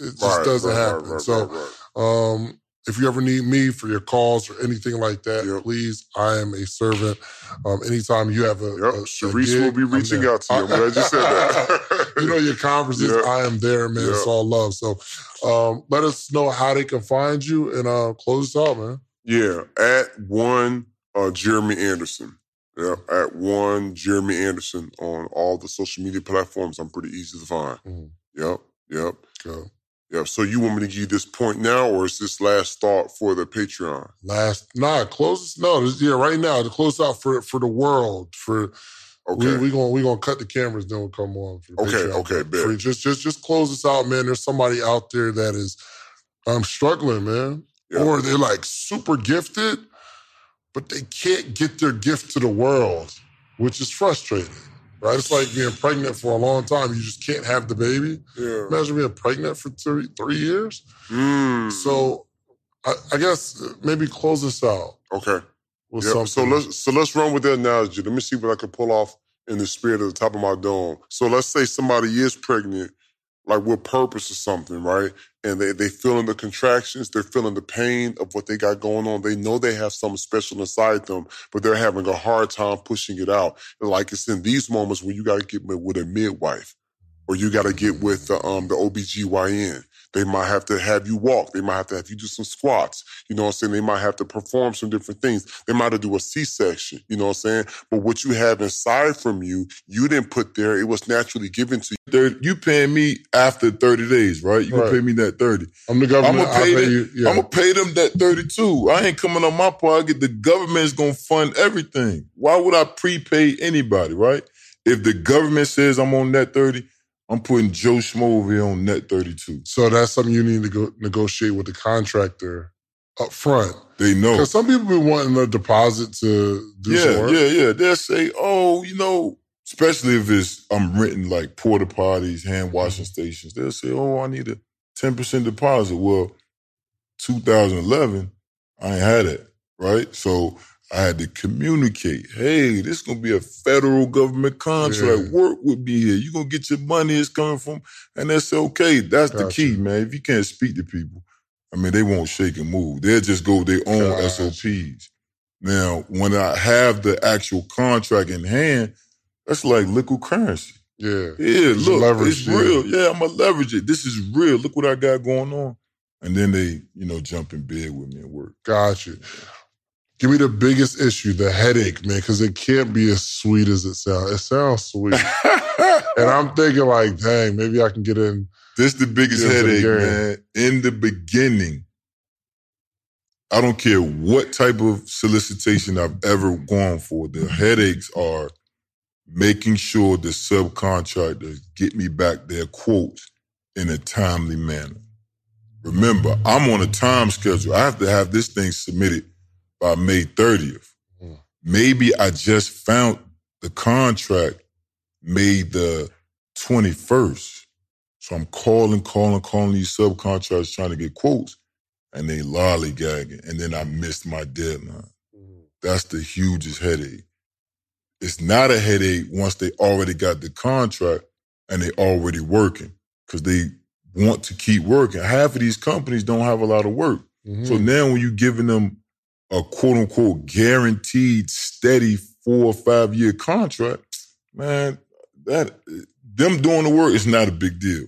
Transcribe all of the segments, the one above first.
it just Right, doesn't right, happen. right, so, um, if you ever need me for your calls or anything like that, Yep. please, I am a servant. Um, anytime you have a, Yep, a- a Sharice will be reaching out to you. I'm glad you said that. you know your conferences. Yeah. I am there, man. It's all love. So, um, let us know how they can find you and uh, close us out, man. Yeah, at one uh, Jeremy Anderson. Yeah, at one Jeremy Anderson on all the social media platforms. I'm pretty easy to find. Mhm. Yep, yep, Go. Yep. So you want me to give you this point now, or is this last thought for the Patreon? Last, nah, close us. No, this, yeah, right now to close out for for the world. For Okay, we we gonna we gonna cut the cameras, then we'll come on. For Okay, Patreon. okay, bet. just just just close this out, man. There's somebody out there that is um struggling, man, Yeah. or they're like super gifted, but they can't get their gift to the world, which is frustrating. Right? It's like being pregnant for a long time. You just can't have the baby. yeah. Imagine being pregnant for three, three years. Mm. So I, I guess maybe close this out okay. Yep. So let's so let's run with that analogy. Let me see what I can pull off in the spirit of the top of my dome. So let's say somebody is pregnant, like with purpose or something, right? And they they feeling the contractions, they're feeling the pain of what they got going on. They know they have something special inside them, but they're having a hard time pushing it out. And like it's in these moments where you got to get with a midwife, or you got to get with the um the OBGYN. They might have to have you walk. They might have to have you do some squats. You know what I'm saying? They might have to perform some different things. They might have to do a C-section. You know what I'm saying? But what you have inside from you, you didn't put there. It was naturally given to you. you paying me after 30 days, right? You Right. pay me that 30. I'm the government. I'm gonna pay, pay them, you. Yeah. I'm gonna pay them that 32. I ain't coming on my pocket. The government's gonna fund everything. Why would I prepay anybody, right? If the government says I'm on that 30, I'm putting Joe Schmo over here on net 32. so that's something you need to go negotiate with the contractor up front. They know. Because some people be wanting a deposit to do Yeah, work. yeah, yeah. They'll say, oh, you know, especially if it's I'm renting like porta potties, hand washing Mm-hmm. stations. They'll say, oh, I need a 10% deposit. Well, 2011, I ain't had it, right? So I had to communicate, hey, this is gonna be a federal government contract. Yeah. Work with me here. You're gonna get your money, it's coming from, and that's okay. That's the key, man. If you can't speak to people, I mean, they won't shake and move. They'll just go their own Gotcha. SOPs. Now, when I have the actual contract in hand, that's like liquid currency. Yeah. Yeah, It's look, it's yeah. real. Yeah, I'm gonna leverage it. This is real. Look what I got going on. And then they, you know, jump in bed with me and work. Got you. Give me the biggest issue, the headache, man, because it can't be as sweet as it sounds. It sounds sweet. and I'm thinking like, dang, maybe I can get in. This the biggest to the headache, man. In the beginning, I don't care what type of solicitation I've ever gone for. The headaches are making sure the subcontractors get me back their quotes in a timely manner. Remember, I'm on a time schedule. I have to have this thing submitted by May 30th. Mm. Maybe I just found the contract May the 21st. So I'm calling, calling, calling these subcontractors trying to get quotes, and they lollygagging. And then I missed my deadline. That's the hugest headache. It's not a headache once they already got the contract and they already working because they want to keep working. Half of these companies don't have a lot of work. Mhm. So now when you're giving them a quote unquote guaranteed steady four or five year contract, man, that them doing the work is not a big deal.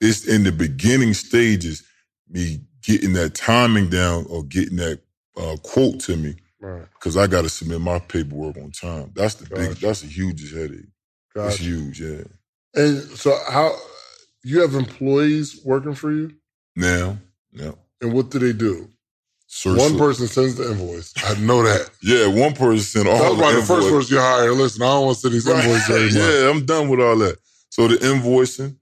It's in the beginning stages, me getting that timing down or getting that uh, quote to me right. because I got to submit my paperwork on time. That's the big. That's the hugest headache. It's huge, yeah. And so, how you have employees working for you, Now, now, and what do they do? One person sends the invoice. I know that. Yeah, one person sent all That was the first person you hire. Listen, I don't want to send these Right. invoices anymore. Yeah, I'm done with all that. So the invoicing,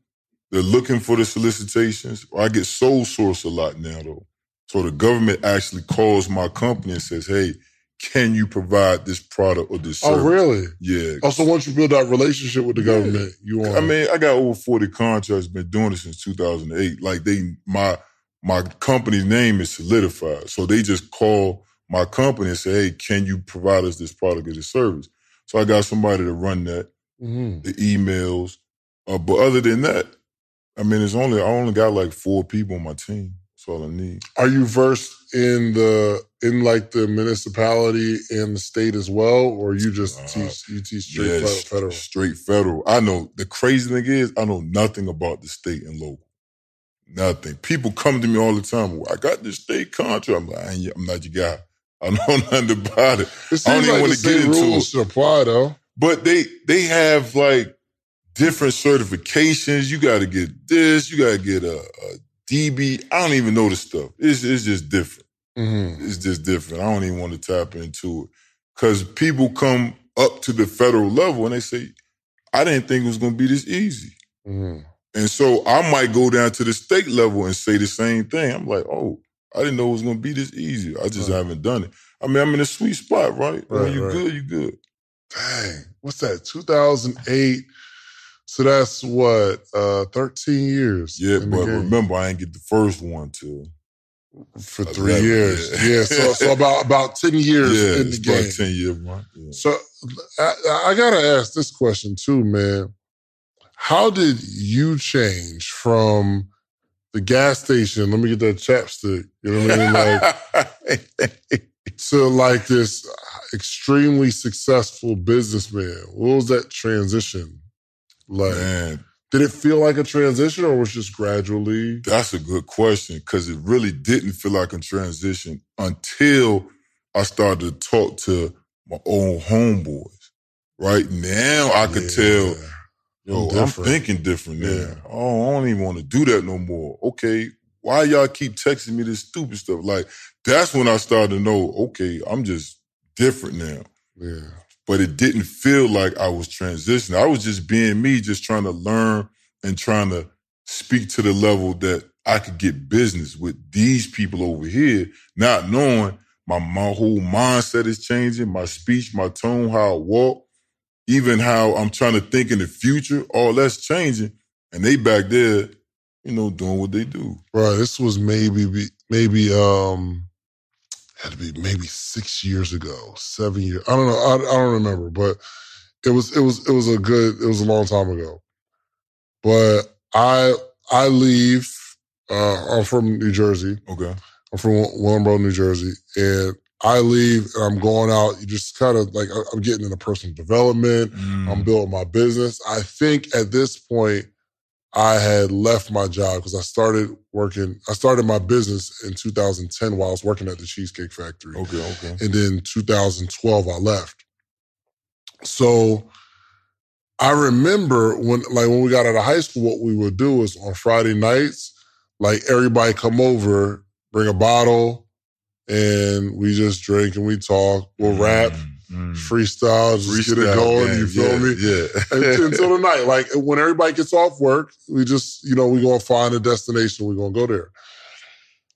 they're looking for the solicitations. I get sole source a lot now though. So the government actually calls my company and says, "Hey, can you provide this product or this Oh, service?" really? Yeah. Oh, also, once you build that relationship with the Yeah. government, you want. I mean, I got over 40 contracts, been doing it since 2008. Like they, my, my company's name is solidified. So they just call my company and say, Hey, can you provide us this product or this service? So I got somebody to run that, Mhm. the emails. Uh, but other than that, I mean, it's only I only got like four people on my team. That's all I need. Are you versed in the in like the municipality and the state as well, or you just Uh, teach you teach straight Yeah, federal? Straight federal. I know the crazy thing is I know nothing about the state and local. Nothing. People come to me all the time. Well, I got this state contract. I'm like, I ain't, I'm not your guy. I know nothing about it. It I don't even like wanna get into rules it. should apply though. But they they have like different certifications. You got to get this. You got to get a, a DB. I don't even know the stuff. It's it's just different. Mm-hmm. It's just different. I don't even want to tap into it because people come up to the federal level and they say, "I didn't think it was going to be this easy." Mm-hmm. And so I might go down to the state level and say the same thing. I'm like, "Oh, I didn't know it was going to be this easy. I just Right. haven't done it." I mean, I'm in a sweet spot, right? Right, when you right. good, you good. Dang, what's that? 2008. So that's what uh 13 years. Yeah, but remember, I didn't get the first one till for three 11, years. yeah. Yeah, so so about about 10 years yeah, in the game. a ten year run. Yeah. So I, I gotta ask this question too, man. How did you change from the gas station? Let me get that chapstick. You know what I mean? Like to like this uh, extremely successful businessman. What was that transition like? Man, Did it feel like a transition, or was it just gradually? that's a good question because it really didn't feel like a transition until I started to talk to my old homeboys. Right now, I could tell Yo, oh, I'm I'm, thinking different now. Yeah. Oh, I don't even want to do that no more. Okay, why y'all keep texting me this stupid stuff? Like, that's when I started to know, okay, I'm just different now. Yeah. But it didn't feel like I was transitioning. I was just being me, just trying to learn and trying to speak to the level that I could get business with these people over here, not knowing my, my whole mindset is changing, my speech, my tone, how I walk even how I'm trying to think in the future, all that's changing. And they back there, you know, doing what they do. Right. This was maybe maybe um had to be maybe six years ago, seven years. I don't know. I, I don't remember, but it was it was it was a good. It was a long time ago. But I I leave. Uh, I'm from New Jersey. Okay. I'm from Willingboro, New Jersey, and I leave and I'm going out. You just kind of like I'm getting into personal development. Mm. I'm building my business. I think at this point, I had left my job because I started working. I started my business in 2010 while I was working at the Cheesecake Factory. Okay, okay. And then 2012, I left. So I remember when, like, when we got out of high school, what we would do is on Friday nights, like, everybody come over, bring a bottle, and we just drink and we talk. We'll rap, Mm, mm. freestyle, just get it going. game, You feel yeah, me? Yeah. until, until the night. Like when everybody gets off work, we just, you know, we gonna find a destination, we're gonna go there.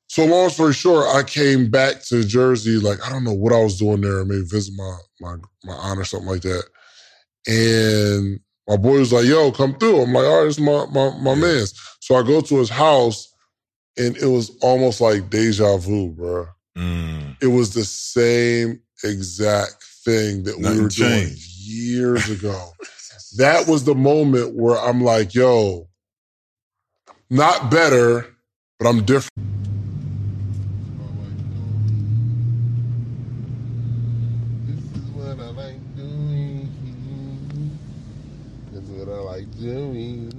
So long story short, I came back to Jersey, like I don't know what I was doing there, maybe visit my my my aunt or something like that. And my boy was like, yo, come through. I'm like, all right, it's my my my Yeah. man's. So I go to his house and it was almost like deja vu, bro. Mm. It was the same exact thing that we Nothing were doing years ago. that was the moment where I'm like, yo, not better, but I'm different. This is what I like doing. This is what I like doing.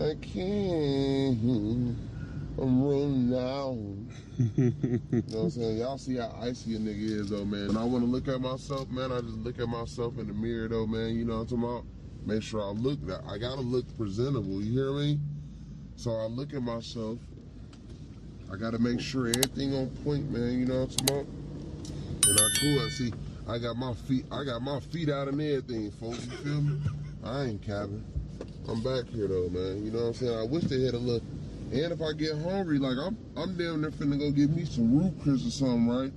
I can't. I'm rolling down. You know what I'm saying? Y'all see how icy a nigga is though, man. When I want to look at myself, man, I just look at myself in the mirror though, man. You know what I'm talking about? Make sure I look that I gotta look presentable, you hear me? So I look at myself. I gotta make sure everything on point, man, you know what I'm talking about? And I cool. I see I got my feet I got my feet out and everything, folks. You feel me? I ain't capping. I'm back here though, man. You know what I'm saying? I wish they had a look. And if I get hungry, like I'm I'm down there finna go get me some root Chris or something, right?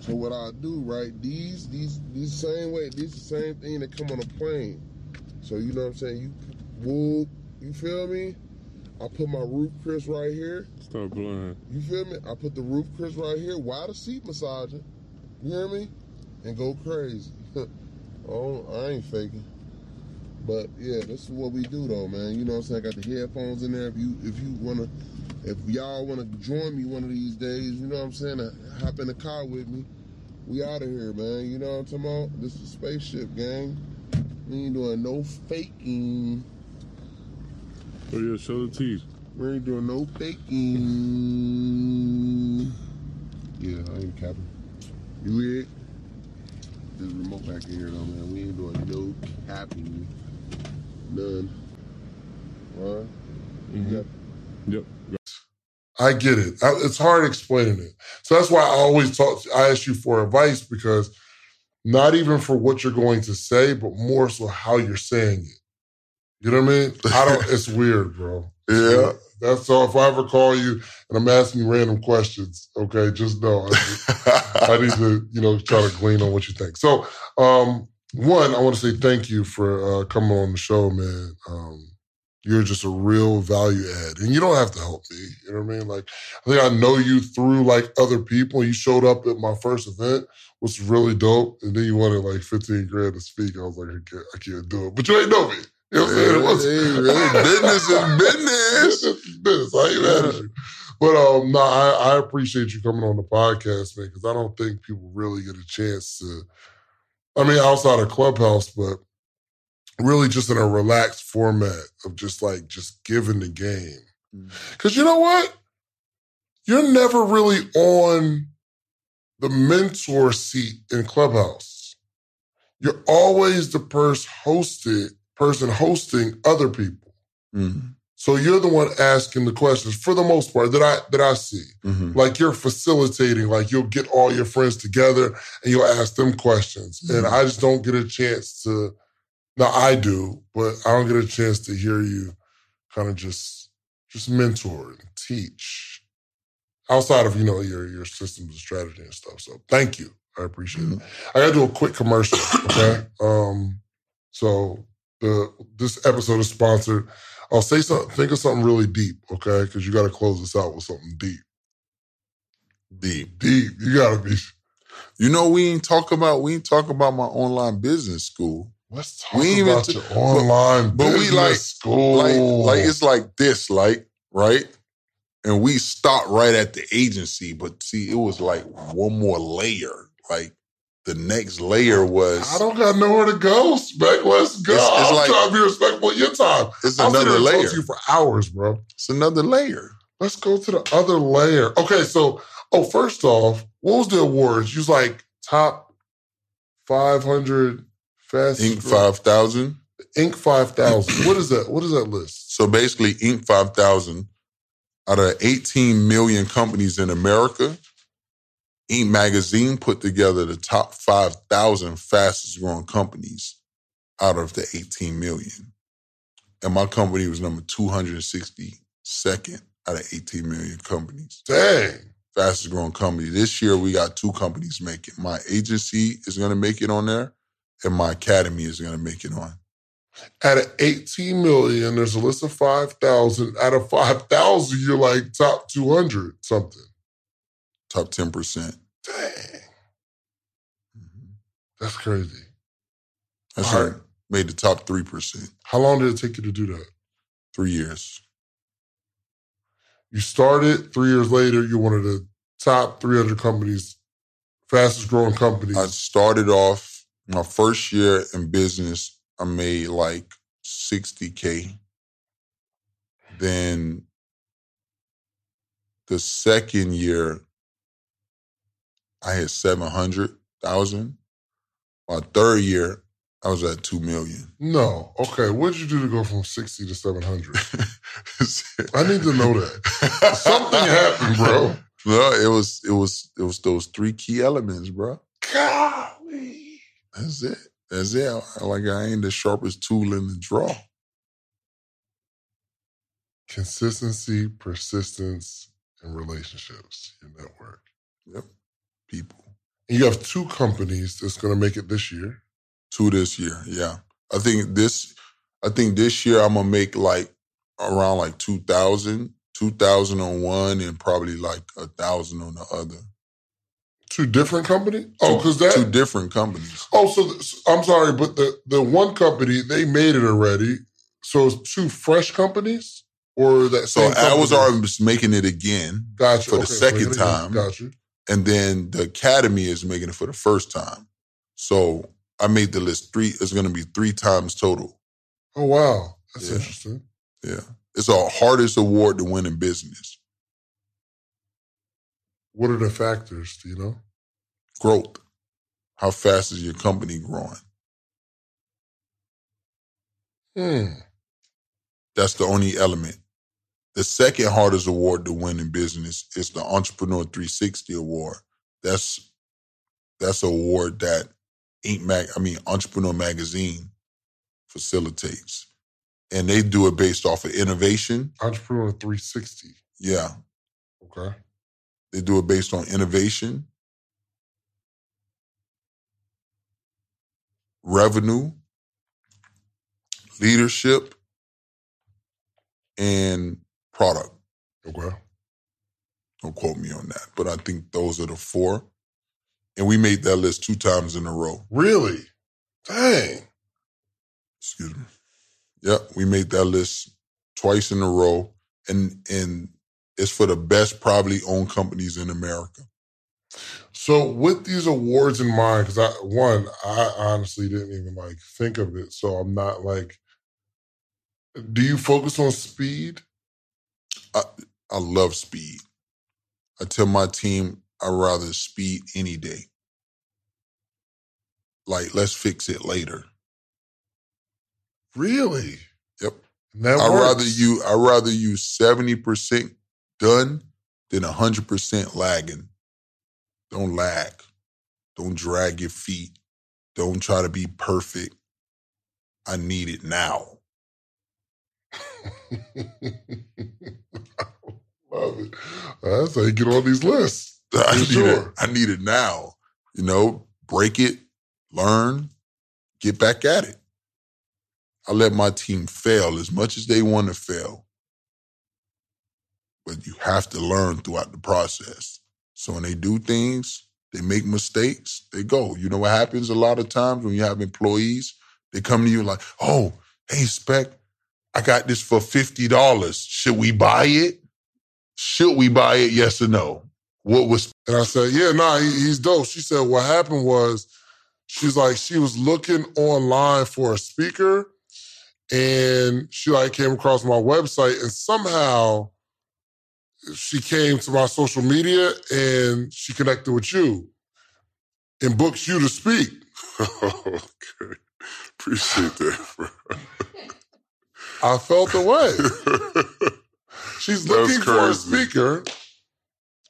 So what I do, right? These these these same way, these the same thing that come on a plane. So you know what I'm saying? You whoop, you feel me? I put my roof Chris right here. Stop blowing. You feel me? I put the roof Chris right here Why the seat massaging. You hear me? And go crazy. oh, I ain't faking. But yeah, this is what we do though, man. You know what I'm saying? I got the headphones in there. If you if you wanna if y'all wanna join me one of these days, you know what I'm saying? Uh, hop in the car with me. We out of here, man. You know what I'm talking about? This is a spaceship gang. We ain't doing no faking. Oh yeah, show the teeth. We ain't doing no faking. Yeah, I ain't capping. You hear? This remote back in here though, man. We ain't doing no capping. None. Right? Mm-hmm. Yep. Yep. I get it. I, it's hard explaining it. So that's why I always talk. I ask you for advice because not even for what you're going to say, but more so how you're saying it. You know what I mean? I don't. it's weird, bro. It's Yeah. weird. That's all. If I ever call you and I'm asking you random questions, okay, just know I, I need to, you know, try to glean on what you think. So, um, one, I want to say thank you for uh, coming on the show, man. Um, you're just a real value add, and you don't have to help me. You know what I mean? Like, I think I know you through like other people. You showed up at my first event, which was really dope, and then you wanted like 15 grand to speak. I was like, I can't, I can't do it. But you ain't know me. You know what I'm saying? It was Hey, business is business. business is business. I ain't mad at you. But um, no, I, I appreciate you coming on the podcast, man, because I don't think people really get a chance to. I mean, outside of Clubhouse, but really just in a relaxed format of just like just giving the game. Because you know what? You're never really on the mentor seat in Clubhouse. You're always the person hosted, person hosting other people. Mhm. So you're the one asking the questions for the most part that I that I see. Mhm. Like you're facilitating, like you'll get all your friends together and you'll ask them questions. And I just don't get a chance to now I do, but I don't get a chance to hear you kind of just just mentor and teach outside of, you know, your your systems and strategy and stuff. So thank you. I appreciate it. I gotta do a quick commercial, okay? um, so the this episode is sponsored. I'll say something, think of something really deep, okay? Because you got to close this out with something deep. Deep. Deep. You got to be. You know, we ain't talk about we ain't talk about my online business school. Let's talk We ain't even about t- your online but we business like- school. Like, like it's like this, like right. And we stopped right at the agency, but see, it was like one more layer. Like the next layer was I don't got nowhere to go, Spec. Let's go. It's- it's I'm like- trying to be respectful of your time. it's sit another layer. to you for hours, bro. It's another layer. Let's go to the other layer. Okay, so oh, first off, what was the awards? You was like top five hundred fastest Inc. five thousand. Inc. five thousand. what is that? What is that list? So basically, Inc. 5000, out of 18 million companies in America, Inc. magazine put together the top 5,000 fastest growing companies out of the 18 million. And my company was number 262nd out of 18 million companies. Dang. Fastest growing company. This year, we got two companies making. My agency is going to make it on there, and my academy is going to make it on. Out of 18 million, there's a list of 5,000. Out of 5,000, you're like top 200 something. Top 10%. Dang. Mm-hmm. That's crazy. That's right. Made the top 3%. How long did it take you to do that? Three years. You started, three years later, you're one of the top 300 companies, fastest growing companies. I started off my first year in business, I made like 60K. Then the second year, I had 700,000. My third year, I was at 2 million. no. Okay. What'd you do to go from 60 to 700? I need to know that. Something happened, bro. No, it was it was it was those three key elements, bro. Golly. That's it. That's it. I- Like I ain't the sharpest tool in the drawer. Consistency, persistence, and relationships, your network. Yep. People. You have two companies that's going to make it this year. Two this year. Yeah. I think this I think this year I'm gonna make like around like 2000, 2000 on one and probably like a thousand on the other. Two different companies? Oh, because that two different companies. Oh, so th- I'm sorry, but the the one company they made it already. So it's two fresh companies, or that So I was already making it again, gotcha for the second time. Gotcha. And then the academy is making it for the first time. So I made the list three. It's going to be three times total. Oh wow, that's Yeah. interesting. Yeah, it's the hardest award to win in business. What are the factors? Do you know? Growth. How fast is your company growing? Hmm. That's the only element. The second hardest award to win in business is the Entrepreneur 360 Award. That's that's an award that Inc. Mag, I mean Entrepreneur Magazine facilitates, and they do it based off of innovation. Entrepreneur 360. Yeah, Okay. they do it based on innovation, revenue, leadership, and product. Okay. Don't quote me on that, but I think those are the four. And we made that list two times in a row. Really? Dang. Excuse me. Yep, we made that list twice in a row, and and it's for the best privately owned companies in America. So with these awards in mind, because I one, I honestly didn't even like think of it. So I'm not like do you focus on speed? I love speed. I tell my team I'd rather speed any day. Like, let's fix it later. Really? Yep. And that I'd works. rather you I'd rather you 70% done than 100% lagging. Don't lag. Don't drag your feet. Don't try to be perfect. I need it now. Love it. That's how you get on these lists. I need sure. it. I need it now. You know, break it, learn, get back at it. I let my team fail as much as they want to fail. But you have to learn throughout the process. So when they do things, they make mistakes, they go. You know what happens a lot of times when you have employees? They come to you like, oh, hey, Spec, I got this for $50. Should we buy it? Should we buy it? Yes or no? What was And I said, yeah, nah, he, he's dope. She said, what happened was, she's like, she was looking online for a speaker and she like came across my website and somehow she came to my social media and she connected with you and booked you to speak. okay. Appreciate that, bro. I felt the way. She's looking for a speaker,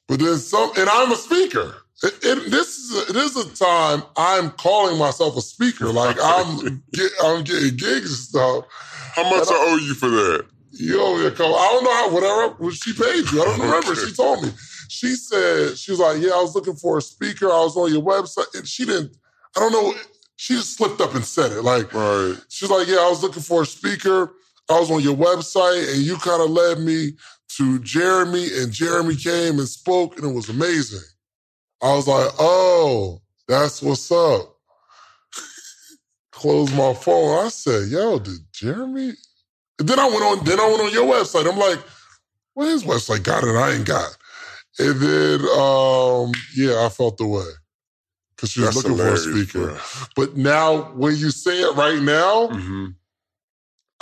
but then some, and I'm a speaker. It, it- this is a, this is a time I'm calling myself a speaker. Like I'm get, I'm getting gigs and stuff. How much I owe you for that? You owe me a couple. I don't know how whatever what she paid you. I don't remember. She told me. She said she was like, yeah, I was looking for a speaker. I was on your website, and she didn't. I don't know. She just slipped up and said it. Like Right. She's like, yeah, I was looking for a speaker. I was on your website, and you kind of led me to Jeremy, and Jeremy came and spoke, and it was amazing. I was like, oh, that's what's up. Closed my phone. I said, yo, did Jeremy? And then I went on. Then I went on your website. I'm like, well, his website got it. I ain't got. And then, um, yeah, I felt the way because she was That's looking for a speaker. bro. But now, when you say it right now, hmm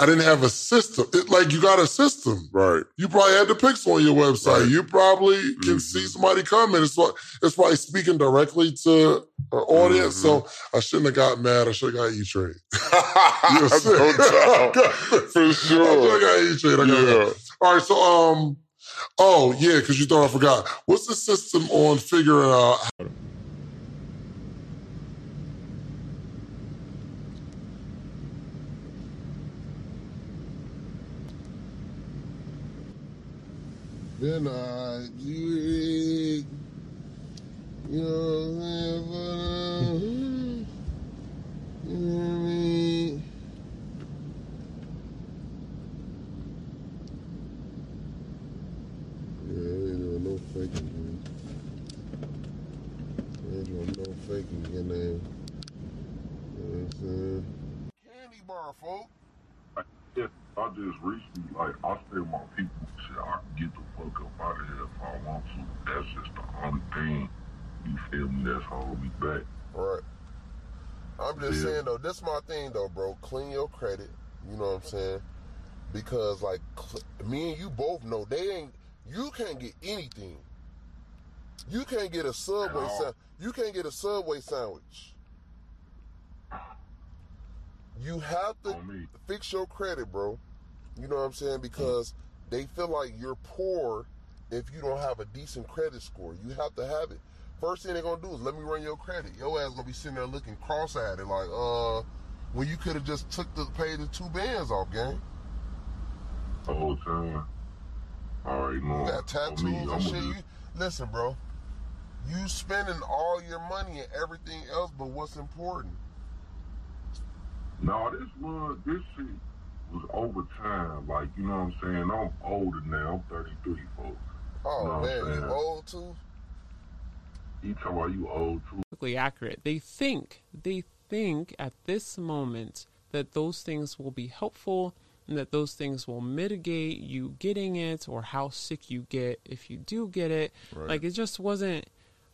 I didn't have a system. It, like you got a system. Right. You probably had the pics on your website. Right. You probably can Mhm. see somebody coming. It's what it's probably speaking directly to her audience. Mhm. So I shouldn't have got mad. I should have got E Trade. no doubt. For I sure. got E Trade. I got Yeah. All right. So um, oh yeah, because you thought I forgot. What's the system on figuring out? Then I do it. You know what I'm saying? But, uh, you know what I mean? Yeah, you know, no faking, man. can get in there. You know what I'm saying? Candy bar, folks. I, yeah, I just recently, like, I stay with my people. Shit, I can get the fuck up out of here if I want to. That's just the only thing, you feel me, that's holding me back. Right. I'm just Yeah. saying though, this my thing though, bro. Clean your credit. You know what I'm saying? Because like me and you both know they ain't. You can't get anything. You can't get a subway. Sa- you can't get a subway sandwich. You have to fix your credit, bro. You know what I'm saying? Mm. Because they feel like you're poor if you don't have a decent credit score. You have to have it. First thing they're gonna do is let me run your credit. Your ass is gonna be sitting there looking cross-eyed and like, uh, well, you could have just took the paid the two bands off, gang. The whole time. All right, no. You got tattoos me, and shit. You, listen, bro. You spending all your money and everything else, but what's important? No, this was this shit was over time. Like, you know what I'm saying? I'm older now. I'm 33, folks. Oh No, man, you man. old too. You talking about you old too? perfectly accurate. They think, they think at this moment that those things will be helpful and that those things will mitigate you getting it or how sick you get if you do get it. Like it just wasn't.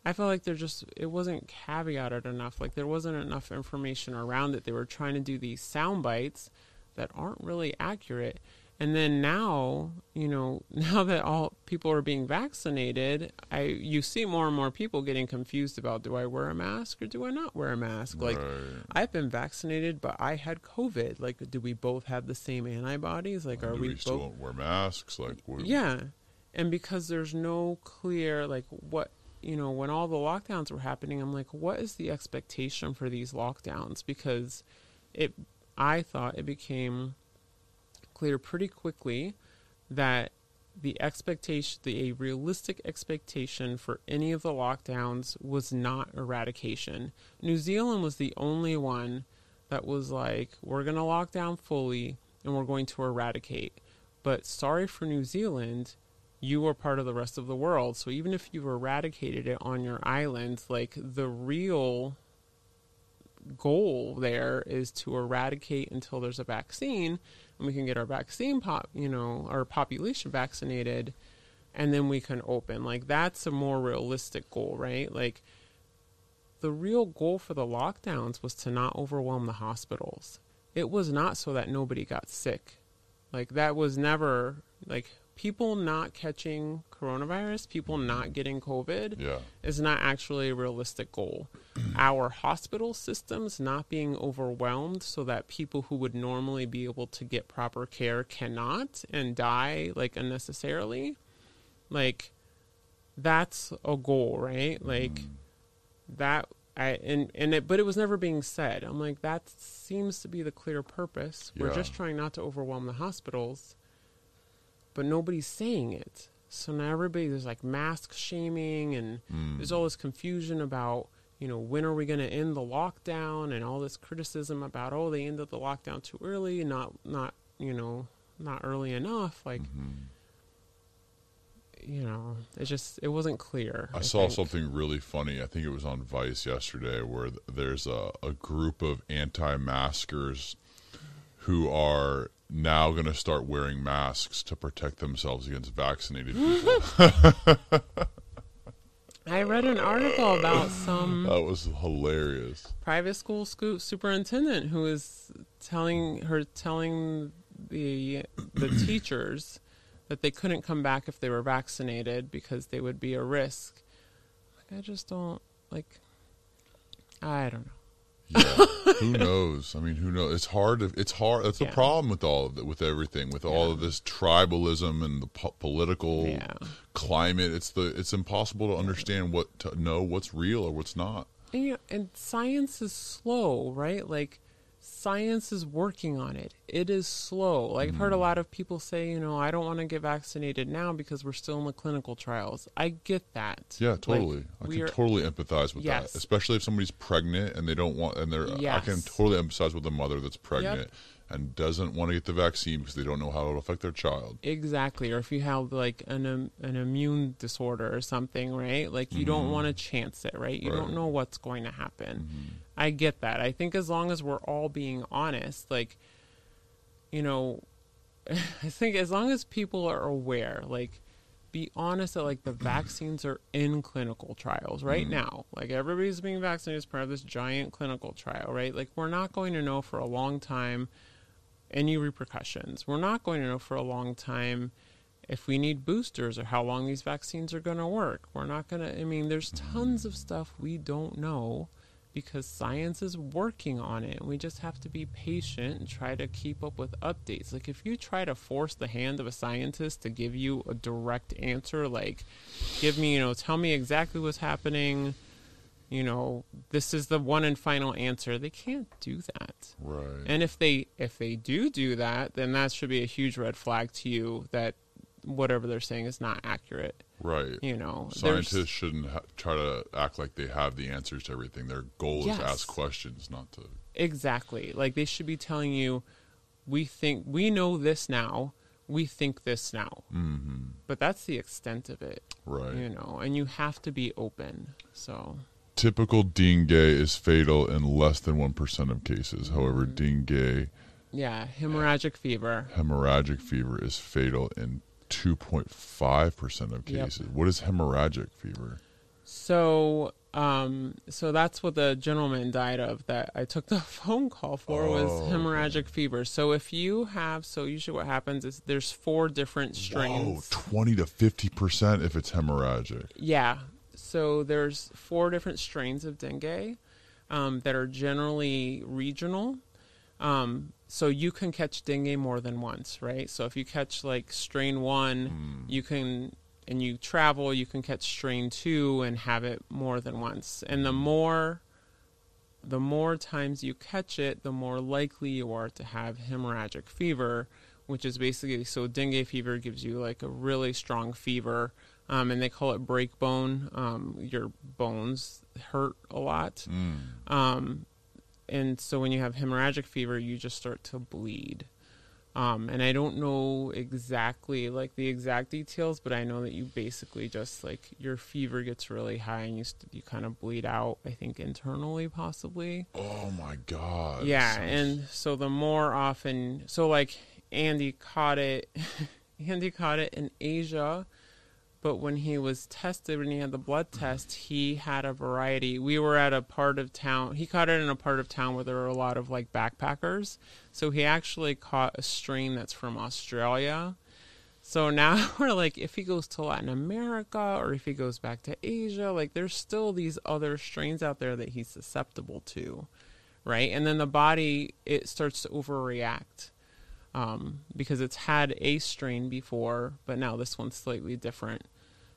I felt like there just it wasn't caveated enough. Like there wasn't enough information around it. They were trying to do these sound bites that aren't really accurate. And then now, you know, now that all people are being vaccinated, I you see more and more people getting confused about do I wear a mask or do I not wear a mask? Like I've been vaccinated, but I had COVID. Like, do we both have the same antibodies? Like, are Do we we still both? wear masks? Like, what, Yeah, and because there's no clear like what you know when all the lockdowns were happening, I'm like, what is the expectation for these lockdowns? Because it, I thought it became clear pretty quickly that the expectation, the a realistic expectation for any of the lockdowns was not eradication. New Zealand was the only one that was like, we're going to lock down fully and we're going to eradicate. But sorry for New Zealand, you are part of the rest of the world. So even if you've eradicated it on your island, like the real goal there is to eradicate until there's a vaccine and we can get our vaccine pop, you know, our population vaccinated and then we can open. Like that's a more realistic goal, right? Like the real goal for the lockdowns was to not overwhelm the hospitals. It was not so that nobody got sick. Like that was never like people not catching coronavirus, people not getting COVID Yeah. is not actually a realistic goal. Our hospital systems not being overwhelmed so that people who would normally be able to get proper care cannot and die like unnecessarily. Like that's a goal, right? Mm. Like that I and and it but it was never being said. I'm like that seems to be the clear purpose. We're Yeah. just trying not to overwhelm the hospitals. But nobody's saying it. So now everybody there's like mask shaming and hmm. there's all this confusion about, you know, when are we going to end the lockdown and all this criticism about oh they ended the lockdown too early, not not, you know, not early enough like mm-hmm. you know, it just it wasn't clear. I saw think. something really funny. I think it was on Vice yesterday, where th- there's a, a group of anti-maskers who are now going to start wearing masks to protect themselves against vaccinated people. I read an article about some that was hilarious. private school scoop superintendent who is telling her telling the the teachers that they couldn't come back if they were vaccinated because they would be a risk. Like I just don't like I don't know. Yeah, who knows? I mean, who knows? It's hard. To, it's hard. That's the Yeah. problem with all of it, with everything, with all of this tribalism and the po- political Yeah. climate. It's the it's impossible to understand what to know what's real or what's not. And, you know, and science is slow, right? Like science is working on it. It is slow. Like I've heard a lot of people say, you know, I don't want to get vaccinated now because we're still in the clinical trials. I get that. Yeah, Like, totally. I can are- totally empathize with Yes. that, especially if somebody's pregnant and they don't want, and they're. yes. I can totally empathize with a mother that's pregnant and doesn't want to get the vaccine because they don't know how it'll affect their child. Exactly. Or if you have like an um, an immune disorder or something, right? Like you don't want to chance it, right? You Right. don't know what's going to happen. I get that. I think as long as we're all being honest, like you know, I think as long as people are aware, like be honest that like the vaccines are in clinical trials right mm-hmm. now. Like everybody's being vaccinated as part of this giant clinical trial, right? Like we're not going to know for a long time any repercussions. We're not going to know for a long time if we need boosters or how long these vaccines are going to work. We're not going to, I mean, there's tons of stuff we don't know because science is working on it. We just have to be patient and try to keep up with updates. Like, if you try to force the hand of a scientist to give you a direct answer, like, give me, you know, tell me exactly what's happening. You know, this is the one and final answer. They can't do that. Right. And if they if they do do that, then that should be a huge red flag to you that whatever they're saying is not accurate. right. You know, There's- Scientists shouldn't ha- try to act like they have the answers to everything. Their goal is to ask questions, not to. exactly like they should be telling you, we think we know this now, we think this now. Mm-hmm. But that's the extent of it, Right. you know. And you have to be open. So Typical dengue is fatal in less than 1% of cases. However, Mm-hmm. dengue yeah, hemorrhagic fever. hemorrhagic fever is fatal in 2.5% of Yep. cases. What is hemorrhagic fever? So, um, so that's what the gentleman died of that I took the phone call for was Oh, hemorrhagic fever. So if you have, so usually what happens is there's four different Whoa, strains. 20 to 50% if it's hemorrhagic. Yeah. So there's four different strains of dengue um, that are generally regional. Um, so you can catch dengue more than once, right? So if you catch like strain one, you can, and you travel, you can catch strain two and have it more than once. And the more, the more times you catch it, the more likely you are to have hemorrhagic fever, which is basically so dengue fever gives you like a really strong fever, um, and they call it break bone. Um, your bones hurt a lot. Um, and so when you have hemorrhagic fever, you just start to bleed. Um, and I don't know exactly like the exact details, but I know that you basically just like your fever gets really high and you st- you kind of bleed out. I think internally, possibly. Oh my God. yeah, Sounds- and so the more often, so like Andy caught it, Andy caught it in Asia, but when he was tested, when he had the blood test, he had a variety. We were at a part of town. He caught it in a part of town where there were a lot of like backpackers. So he actually caught a strain that's from Australia. So now we're like, if he goes to Latin America or if he goes back to Asia, like there's still these other strains out there that he's susceptible to, right? And then the body it starts to overreact um, because it's had a strain before, but now this one's slightly different.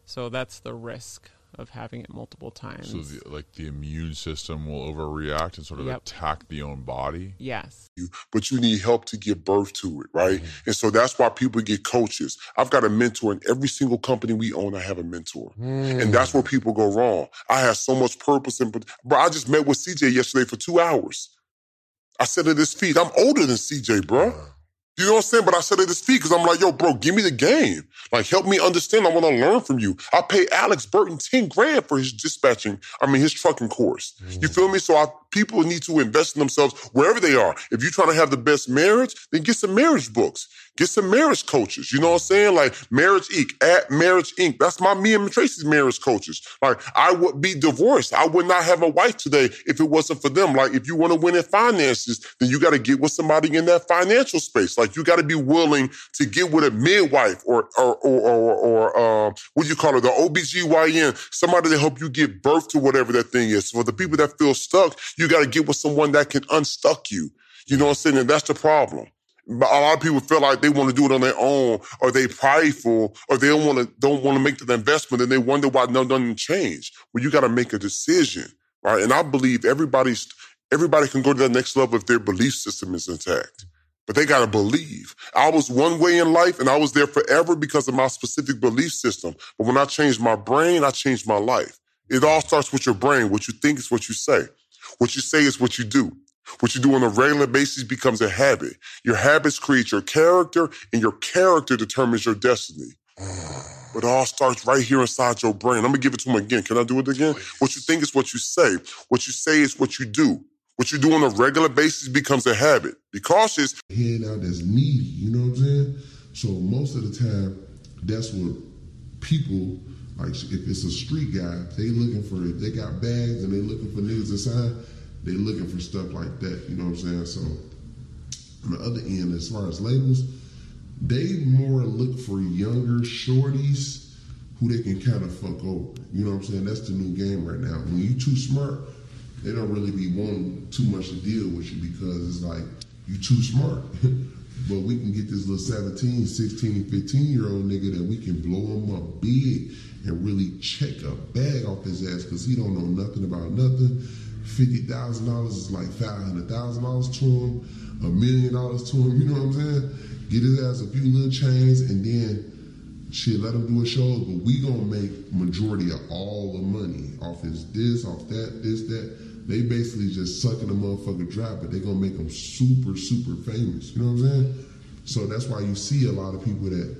So that's the risk of having it multiple times. So, the, like, the immune system will overreact and sort of Yep. attack the own body. yes. but you need help to give birth to it, right? Mm-hmm. And so that's why people get coaches. I've got a mentor in every single company we own. I have a mentor, and mm. that's where people go wrong. I have so much purpose, and bro, I just met with CJ yesterday for two hours. I sat at his feet. I'm older than CJ, bro. You know what I'm saying? But I said at his feet because I'm like, yo, bro, give me the game. Like, help me understand. I want to learn from you. I pay Alex Burton 10 grand for his dispatching, I mean, his trucking course. You mm. feel me? So I, people need to invest in themselves wherever they are. If you're trying to have the best marriage, then get some marriage books. Get some marriage coaches. You know what I'm saying? Like Marriage Inc. At Marriage Inc. That's my me and Tracy's marriage coaches. Like I would be divorced. I would not have a wife today if it wasn't for them. Like if you want to win in finances, then you got to get with somebody in that financial space. Like you got to be willing to get with a midwife or or or or, or uh, what do you call it? The OBGYN, somebody to help you give birth to whatever that thing is. For the people that feel stuck, you got to get with someone that can unstuck you. You know what I'm saying? And that's the problem. A lot of people feel like they want to do it on their own, or they prideful, or they don't want to don't want to make the investment, and they wonder why nothing changed. Well, you got to make a decision, right? And I believe everybody's everybody can go to that next level if their belief system is intact. But they got to believe. I was one way in life, and I was there forever because of my specific belief system. But when I changed my brain, I changed my life. It all starts with your brain. What you think is what you say. What you say is what you do. What you do on a regular basis becomes a habit. Your habits create your character, and your character determines your destiny. Mm. But it all starts right here inside your brain. I'm gonna give it to him again. Can I do it again? What you think is what you say. What you say is what you do. What you do on a regular basis becomes a habit. Be cautious. Head out that's needy, you know what I'm saying? So most of the time, that's what people like. If it's a street guy, they looking for it. They got bags and they looking for niggas inside. They looking for stuff like that. You know what I'm saying? So on the other end, as far as labels, they more look for younger shorties who they can kind of fuck over. You know what I'm saying? That's the new game right now. When you too smart, they don't really be wanting too much to deal with you because it's like you too smart. but we can get this little 17, 16, 15 year old nigga that we can blow him up big and really check a bag off his ass because he don't know nothing about nothing. Fifty thousand dollars is like five hundred thousand dollars to him, a million dollars to him. You know what I'm saying? Get his ass a few little chains and then shit, let him do a show. But we gonna make majority of all the money off his this, off that, this, that. They basically just sucking the motherfucker dry, but they gonna make them super, super famous. You know what I'm saying? So that's why you see a lot of people that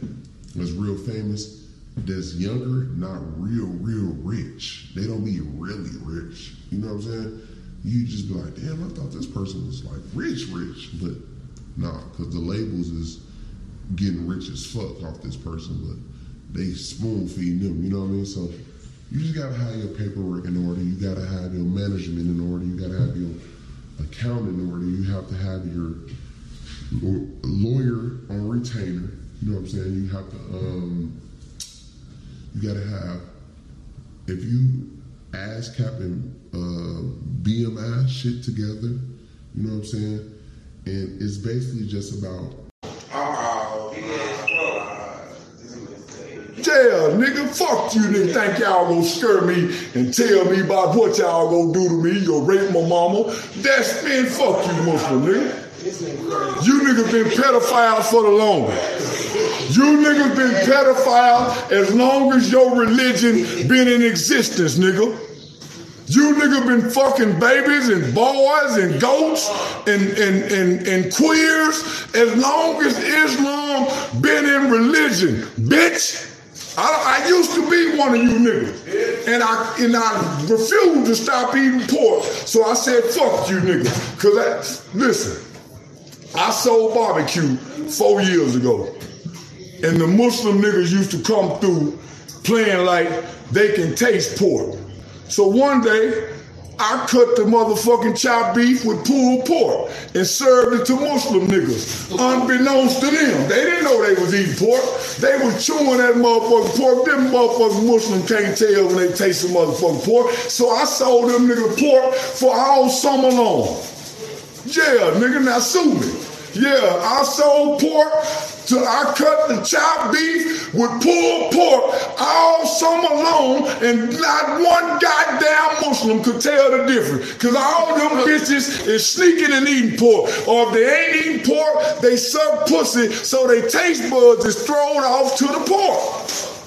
was real famous that's younger, not real, real rich. They don't be really rich. You know what I'm saying? You just be like, damn, I thought this person was like rich, rich. But nah, because the labels is getting rich as fuck off this person, but they spoon feeding them, you know what I mean? So you just gotta have your paperwork in order, you gotta have your management in order, you gotta have your accounting in order, you have to have your lawyer on retainer, you know what I'm saying? You have to um you got to have, if you ASCAP and uh, BMI shit together, you know what I'm saying? And it's basically just about. Yeah, nigga, fuck you, nigga. Think y'all gonna scare me and tell me about what y'all gonna do to me? You'll rape my mama. That's been fuck you, Muslim nigga. You niggas been pedophiles for the longest. You niggas been pedophiles as long as your religion been in existence, nigga. You niggas been fucking babies and boys and goats and, and, and, and queers as long as Islam been in religion, bitch. I, I, used to be one of you niggas. And I and I refused to stop eating pork. So I said, fuck you niggas. Cause I, listen, I sold barbecue four years ago. And the Muslim niggas used to come through playing like they can taste pork. So one day, I cut the motherfucking chopped beef with pulled pork and served it to Muslim niggas, unbeknownst to them. They didn't know they was eating pork. They was chewing that motherfucking pork. Them motherfucking Muslim can't tell when they taste the motherfucking pork. So I sold them niggas pork for all summer long. Yeah, nigga, now sue me. Yeah, I sold pork till I cut the chopped beef with pulled pork all summer long, and not one goddamn Muslim could tell the difference. Cause all them bitches is sneaking and eating pork. Or if they ain't eating pork, they suck pussy, so they taste buds is thrown off to the pork.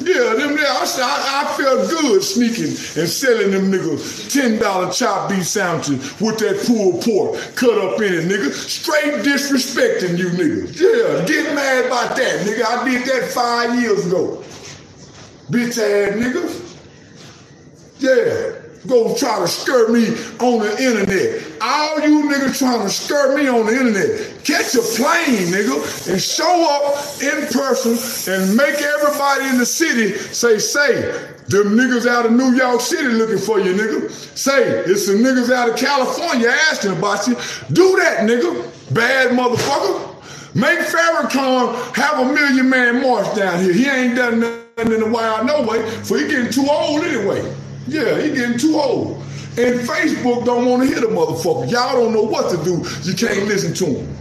Yeah, them there, I, I, I felt good sneaking and selling them niggas $10 chop beef sandwiches with that pulled pork cut up in it, nigga. Straight disrespecting you niggas. Yeah, get mad about that, nigga. I did that five years ago. Bitch ass niggas. Yeah go try to skirt me on the internet. All you niggas trying to skirt me on the internet, catch a plane, nigga, and show up in person and make everybody in the city say, say, them niggas out of New York City looking for you, nigga. Say, it's some niggas out of California asking about you. Do that, nigga. Bad motherfucker. Make Farrakhan have a million man march down here. He ain't done nothing in a while, no way, for he getting too old anyway. Yeah, he getting too old. And Facebook don't want to hear the motherfucker. Y'all don't know what to do. You can't listen to him.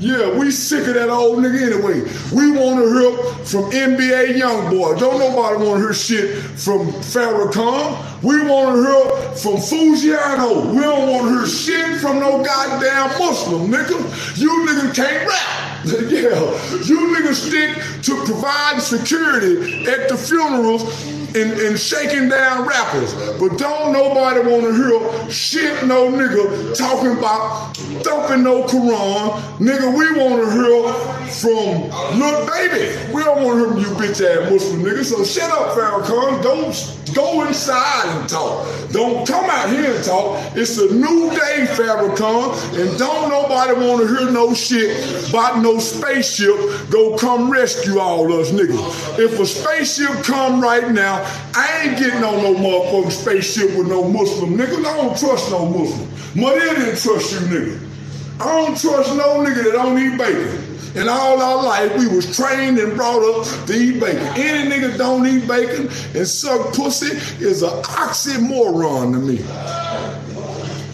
Yeah, we sick of that old nigga anyway. We want to hear from NBA YoungBoy. Don't nobody want to hear shit from Farrakhan. We want to hear from Fujiano. We don't want to hear shit from no goddamn Muslim, nigga. You niggas can't rap. yeah, you niggas stick to providing security at the funerals and, and shaking down rappers. But don't nobody want to hear shit no nigga talking about thumping no Quran. Nigga, we want to hear from Lil Baby. We don't want to hear from you bitch ass Muslim nigga. So shut up, Farrakhan. Don't go inside and talk. Don't come out here and talk. It's a new day, Farrakhan. And don't nobody want to hear no shit about no spaceship go come rescue all us niggas. If a spaceship come right now, I ain't getting on no motherfucking spaceship with no Muslim niggas. I don't trust no Muslim. Mother didn't trust you niggas. I don't trust no nigga that don't eat bacon. And all our life, we was trained and brought up to eat bacon. Any nigga don't eat bacon and suck pussy is an oxymoron to me.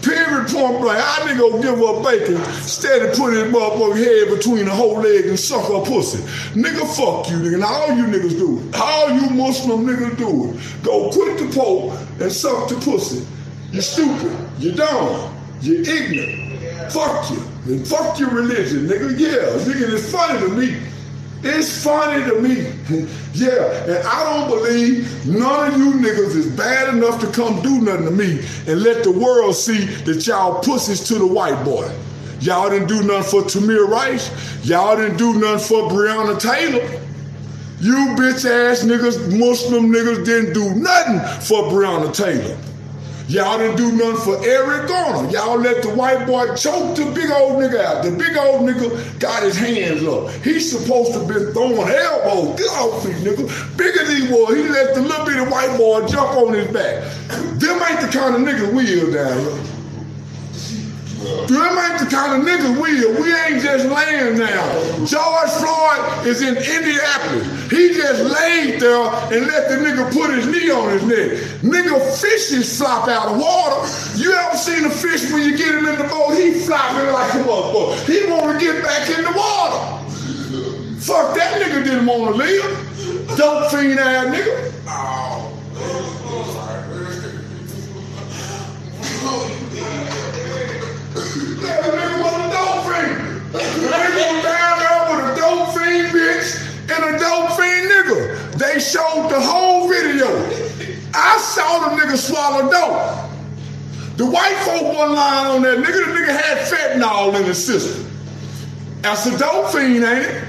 Period point blank. I nigga go give up bacon, steady put his motherfucking head between the whole leg and suck her pussy. Nigga, fuck you, nigga. Now all you niggas do it. All you Muslim niggas do it. Go quit the pope and suck the pussy. You stupid. You dumb. You ignorant. Fuck you. And fuck your religion, nigga. Yeah, nigga, it's funny to me. It's funny to me. yeah, and I don't believe none of you niggas is bad enough to come do nothing to me and let the world see that y'all pussies to the white boy. Y'all didn't do nothing for Tamir Rice. Y'all didn't do nothing for Breonna Taylor. You bitch ass niggas, Muslim niggas didn't do nothing for Breonna Taylor. Y'all didn't do nothing for Eric Garner. Y'all let the white boy choke the big old nigga out. The big old nigga got his hands up. He's supposed to been throwing elbows. Get off me, nigga. Bigger than he was. He let the little bitty white boy jump on his back. Them ain't the kind of niggas we is down here. Them ain't the kind of niggas we are. We ain't just laying down. George Floyd is in Indianapolis. He just laid there and let the nigga put his knee on his neck. Nigga, fishes flop out of water. You ever seen a fish when you get him in the boat? He flopping like a motherfucker. He want to get back in the water. Fuck that nigga didn't want to live. Dope fiend ass nigga. Oh. Nigga was a dope fiend. Down there with a dope fiend bitch and a dope fiend nigga. They showed the whole video. I saw the nigga swallow dope. The white folk one line on that nigga, the nigga had fentanyl in his system. That's a dope fiend, ain't it?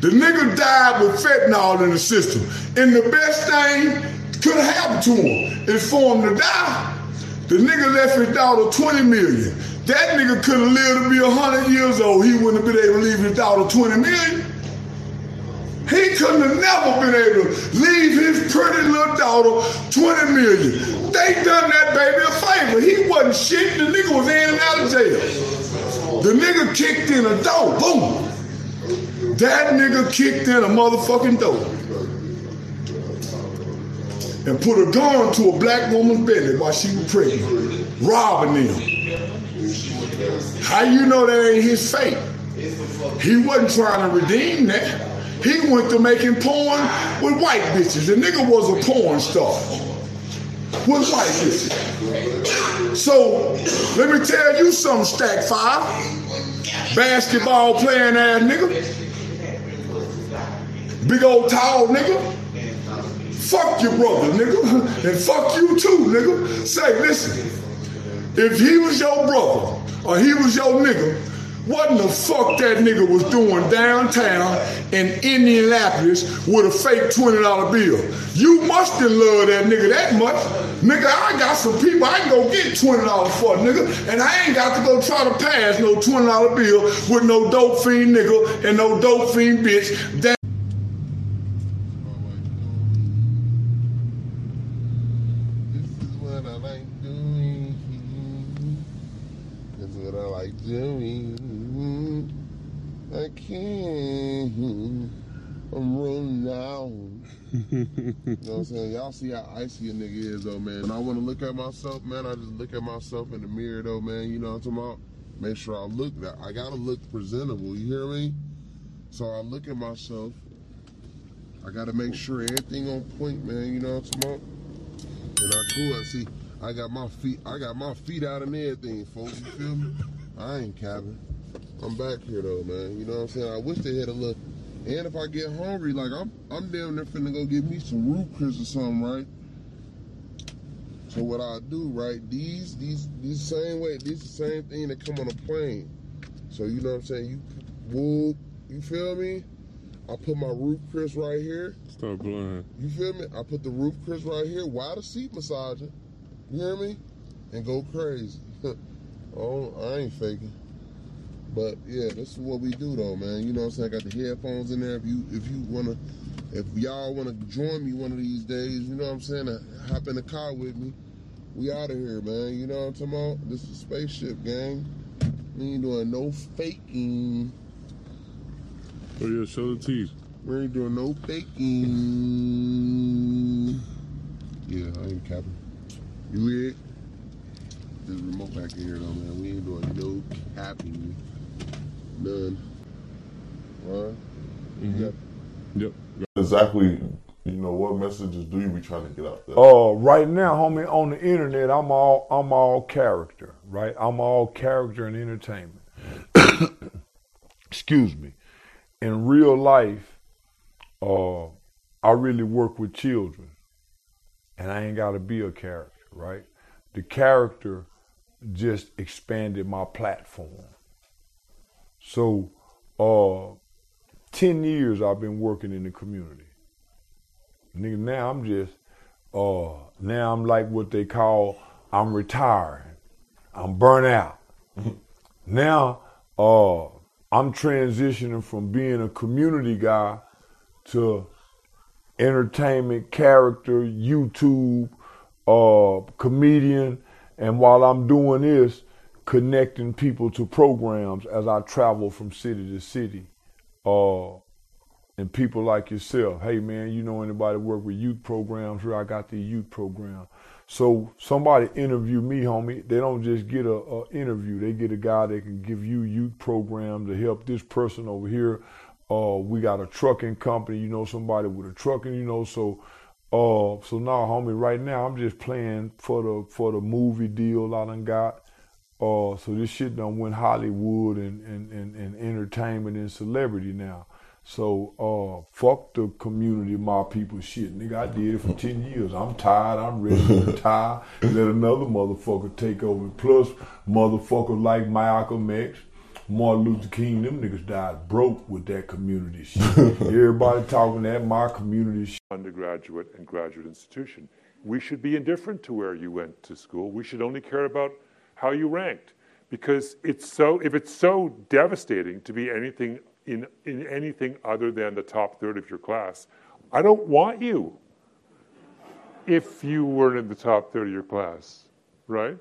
The nigga died with fentanyl in the system. And the best thing could have happened to him is for him to die. The nigga left his daughter 20 million. That nigga could have lived to be 100 years old. He wouldn't have been able to leave his daughter 20 million. He couldn't have never been able to leave his pretty little daughter 20 million. They done that baby a favor. He wasn't shit. The nigga was in and out of jail. The nigga kicked in a door. Boom. That nigga kicked in a motherfucking door and put a gun to a black woman's belly while she was pregnant, robbing them. How you know that ain't his fate? He wasn't trying to redeem that. He went to making porn with white bitches. The nigga was a porn star with white bitches. So let me tell you something, Stack Five. Basketball playing ass nigga. Big old tall nigga. Fuck your brother, nigga. And fuck you too, nigga. Say, listen, if he was your brother or he was your nigga, what in the fuck that nigga was doing downtown in Indianapolis with a fake $20 bill? You must have loved that nigga that much. Nigga, I got some people I can go get $20 for, nigga, and I ain't got to go try to pass no $20 bill with no dope fiend nigga and no dope fiend bitch. That This is what I like doing. This is what I like doing. I can't. Mm-hmm. I'm rolling down. you know what I'm saying? Y'all see how icy a nigga is though, man. When I want to look at myself, man, I just look at myself in the mirror though, man. You know what I'm talking about? Make sure I look that I gotta look presentable, you hear me? So I look at myself. I gotta make sure everything on point, man, you know what I'm talking about? And I cool. I see. I got my feet. I got my feet out and everything, folks. You feel me? I ain't capping. I'm back here though, man. You know what I'm saying? I wish they had a little And if I get hungry, like I'm, I'm down there finna go get me some Ruth Chris or something, right? So what I do, right? These, these, these same way, these the same thing that come on a plane. So you know what I'm saying? You, whoop, you feel me? I put my Ruth Chris right here. Stop blowing. You feel me? I put the Ruth Chris right here while the seat massaging. You hear me? And go crazy. oh, I ain't faking. But yeah, this is what we do though, man. You know what I'm saying? I got the headphones in there. If you if you wanna if y'all wanna join me one of these days, you know what I'm saying? Uh, hop in the car with me. We out of here, man. You know what I'm talking about? This is a spaceship gang. We ain't doing no faking. Oh yeah, show the teeth. We ain't doing no faking. Yeah, I ain't capping. You weird? There's a remote back in here though, man. We ain't doing no capping. None. Right? Mm-hmm. Yep. Yep. Exactly, you know, what messages do you be trying to get out there? Uh, right now, homie, on the internet, I'm all I'm all character, right? I'm all character and entertainment. Excuse me. In real life, uh, I really work with children, and I ain't got to be a character, right? The character just expanded my platform. So, uh, ten years I've been working in the community. Nigga, now I'm just, uh, now I'm like what they call, I'm retiring. I'm burnt out. now, uh, I'm transitioning from being a community guy to entertainment character, YouTube, uh, comedian, and while I'm doing this, connecting people to programs as I travel from city to city. Uh, and people like yourself, hey man, you know anybody work with youth programs? Here I got the youth program. So somebody interview me, homie. They don't just get a, a interview. They get a guy that can give you youth program to help this person over here. Uh, we got a trucking company. You know somebody with a trucking. You know so. Uh, so now, homie, right now I'm just playing for the for the movie deal I done got. Uh, so this shit done went Hollywood and, and, and, and entertainment and celebrity now. So uh, fuck the community, my people shit. Nigga, I did it for 10 years. I'm tired. I'm ready to retire. Let another motherfucker take over. Plus, motherfuckers like Malcolm X, Martin Luther King, them niggas died broke with that community shit. Everybody talking that my community shit. undergraduate and graduate institution. We should be indifferent to where you went to school. We should only care about how you ranked. Because it's so, if it's so devastating to be anything in, in anything other than the top third of your class, I don't want you if you weren't in the top third of your class, right?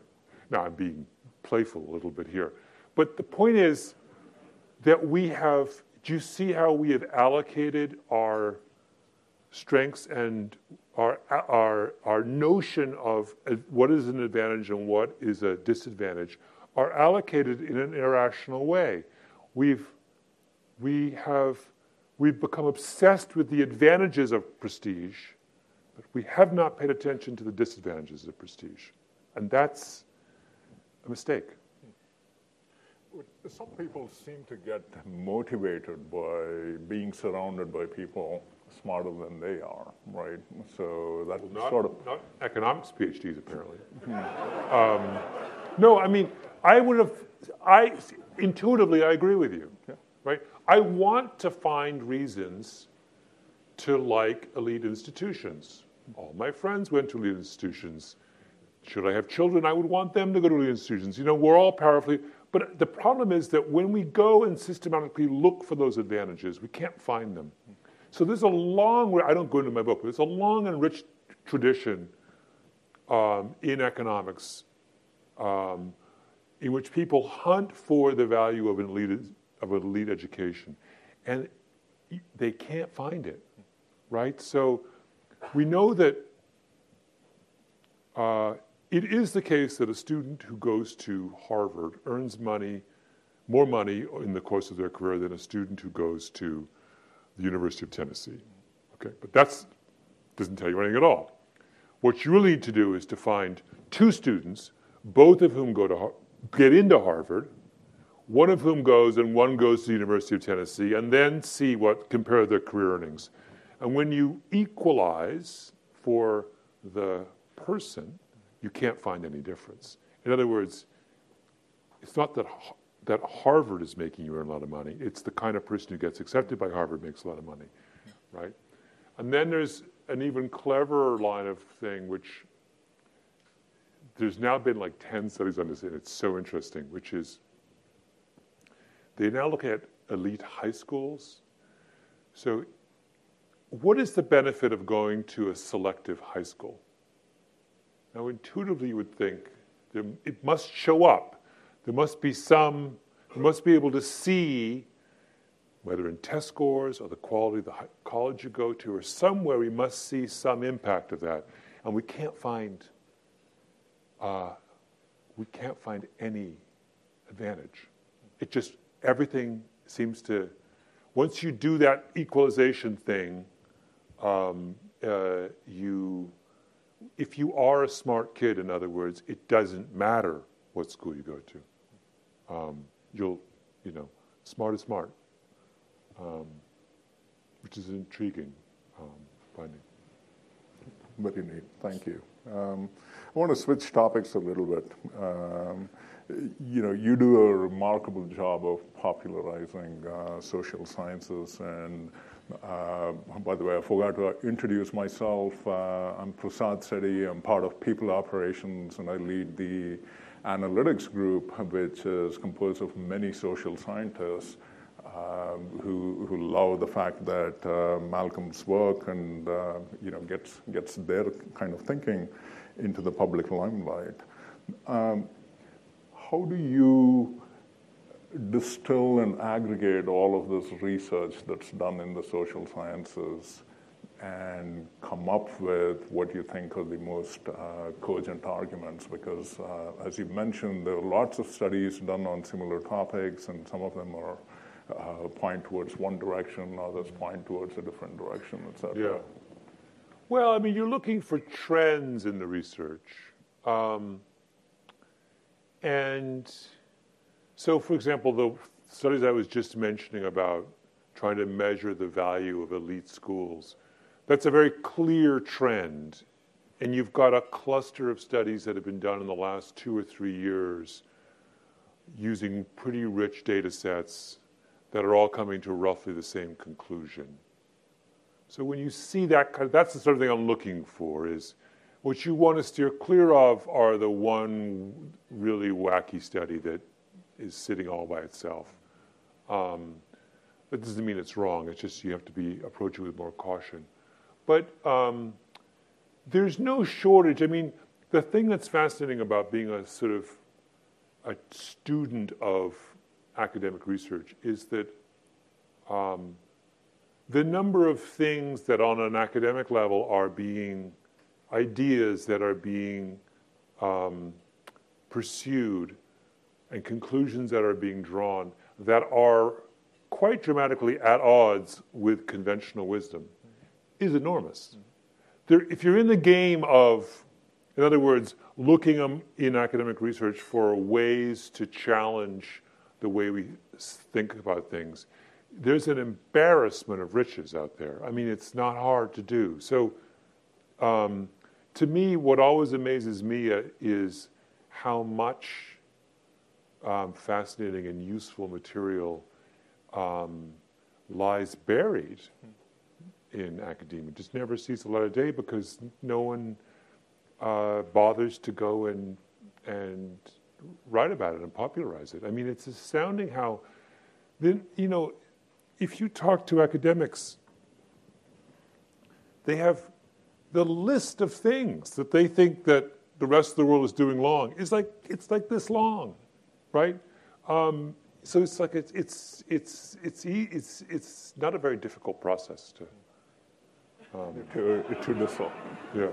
Now I'm being playful a little bit here. But the point is that we have, do you see how we have allocated our strengths and our, our, our notion of uh, what is an advantage and what is a disadvantage are allocated in an irrational way. We've, we have, we've become obsessed with the advantages of prestige, but we have not paid attention to the disadvantages of prestige. And that's a mistake. Some people seem to get motivated by being surrounded by people smarter than they are, right? So that Not, sort of not economics PhDs, apparently. um, no, I mean, I would have, I intuitively, I agree with you, right? I want to find reasons to like elite institutions. All my friends went to elite institutions. Should I have children, I would want them to go to elite institutions. You know, we're all powerfully, but the problem is that when we go and systematically look for those advantages, we can't find them. So there's a long, I don't go into my book, but there's a long and rich tradition um, in economics um, in which people hunt for the value of an elite, of an elite education. And they can't find it, right? So we know that uh, it is the case that a student who goes to Harvard earns money, more money in the course of their career than a student who goes to the University of Tennessee. Okay, but that doesn't tell you anything at all. What you really need to do is to find two students, both of whom go to get into Harvard, one of whom goes and one goes to the University of Tennessee, and then see what compare their career earnings. And when you equalize for the person, you can't find any difference. In other words, it's not that that Harvard is making you earn a lot of money. It's the kind of person who gets accepted by Harvard makes a lot of money, right? And then there's an even cleverer line of thing, which there's now been like 10 studies on this, and it's so interesting, which is they now look at elite high schools. So, what is the benefit of going to a selective high school? Now, intuitively, you would think it must show up there must be some, you must be able to see whether in test scores or the quality of the college you go to or somewhere we must see some impact of that. And we can't find, uh, we can't find any advantage. It just, everything seems to, once you do that equalization thing, um, uh, you, if you are a smart kid, in other words, it doesn't matter what school you go to um, you'll, you know, smart is smart, um, which is intriguing um, finding. Very neat. Thank you. Um, I want to switch topics a little bit. Um, you know, you do a remarkable job of popularizing uh, social sciences. And uh, by the way, I forgot to introduce myself. Uh, I'm Prasad Sethi. I'm part of People Operations, and I lead the analytics group, which is composed of many social scientists um, who, who love the fact that uh, Malcolm's work and uh, you know gets gets their kind of thinking into the public limelight. Um, how do you distill and aggregate all of this research that's done in the social sciences and come up with what you think are the most uh, cogent arguments because, uh, as you mentioned, there are lots of studies done on similar topics, and some of them are uh, point towards one direction, others point towards a different direction, etc. Yeah. Well, I mean, you're looking for trends in the research. Um, and so, for example, the studies I was just mentioning about trying to measure the value of elite schools that's a very clear trend. And you've got a cluster of studies that have been done in the last two or three years using pretty rich data sets that are all coming to roughly the same conclusion. So when you see that, that's the sort of thing I'm looking for is what you want to steer clear of are the one really wacky study that is sitting all by itself. Um, that doesn't mean it's wrong. It's just you have to be approaching with more caution. But um, there's no shortage. I mean, the thing that's fascinating about being a sort of a student of academic research is that um, the number of things that on an academic level are being ideas that are being um, pursued and conclusions that are being drawn that are quite dramatically at odds with conventional wisdom is enormous. There, if you're in the game of, in other words, looking in academic research for ways to challenge the way we think about things, there's an embarrassment of riches out there. I mean, it's not hard to do. So, um, to me, what always amazes me uh, is how much um, fascinating and useful material um, lies buried in academia. Just never sees the light of day because no one uh, bothers to go and and write about it and popularize it. I mean, it's astounding how then you know if you talk to academics, they have the list of things that they think that the rest of the world is doing long is like it's like this long, right? Um, so it's like it's it's it's it's it's it's not a very difficult process to um, to, to dissolve. Yeah.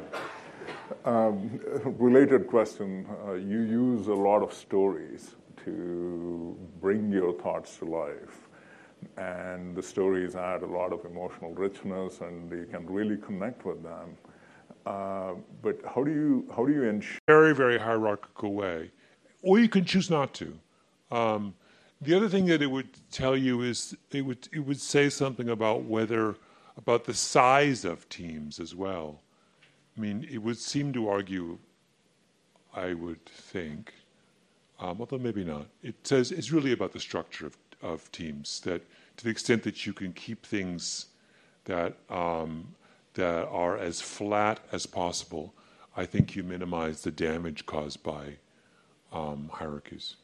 Um, related question uh, you use a lot of stories to bring your thoughts to life. And the stories add a lot of emotional richness, and you can really connect with them. Uh, but how do you how do you ensure very very hierarchical way, or you can choose not to. Um, The other thing that it would tell you is it would it would say something about whether about the size of teams as well. I mean, it would seem to argue, I would think, um, although maybe not. It says it's really about the structure of, of teams. That to the extent that you can keep things that um, that are as flat as possible, I think you minimize the damage caused by um, hierarchies.